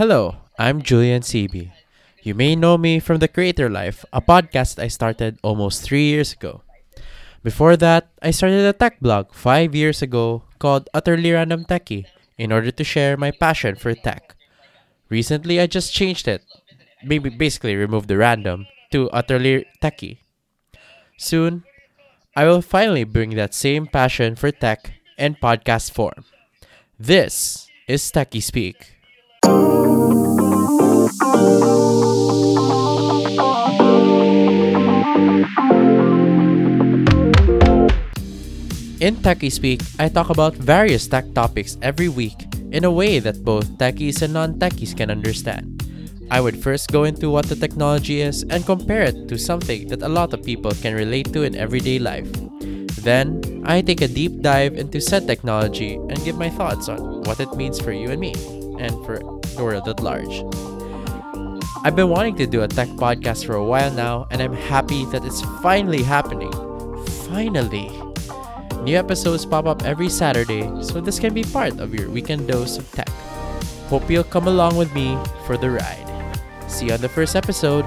Hello, I'm Jullian Sibi. You may know me from The Creator Life, a podcast I started almost three years ago. Before that, I started a tech blog five years ago called Utterly Random Techie in order to share my passion for tech. Recently, I just changed it, maybe basically removed the random, to Utterly Techie. Soon, I will finally bring that same passion for tech in podcast form. This is Techie Speak. In Techie Speak, I talk about various tech topics every week in a way that both techies and non techies can understand. I would first go into what the technology is and compare it to something that a lot of people can relate to in everyday life. Then, I take a deep dive into said technology and give my thoughts on what it means for you and me, and for the world at large. I've been wanting to do a tech podcast for a while now, and I'm happy that it's finally happening. Finally! New episodes pop up every Saturday, so this can be part of your weekend dose of tech. Hope you'll come along with me for the ride. See you on the first episode.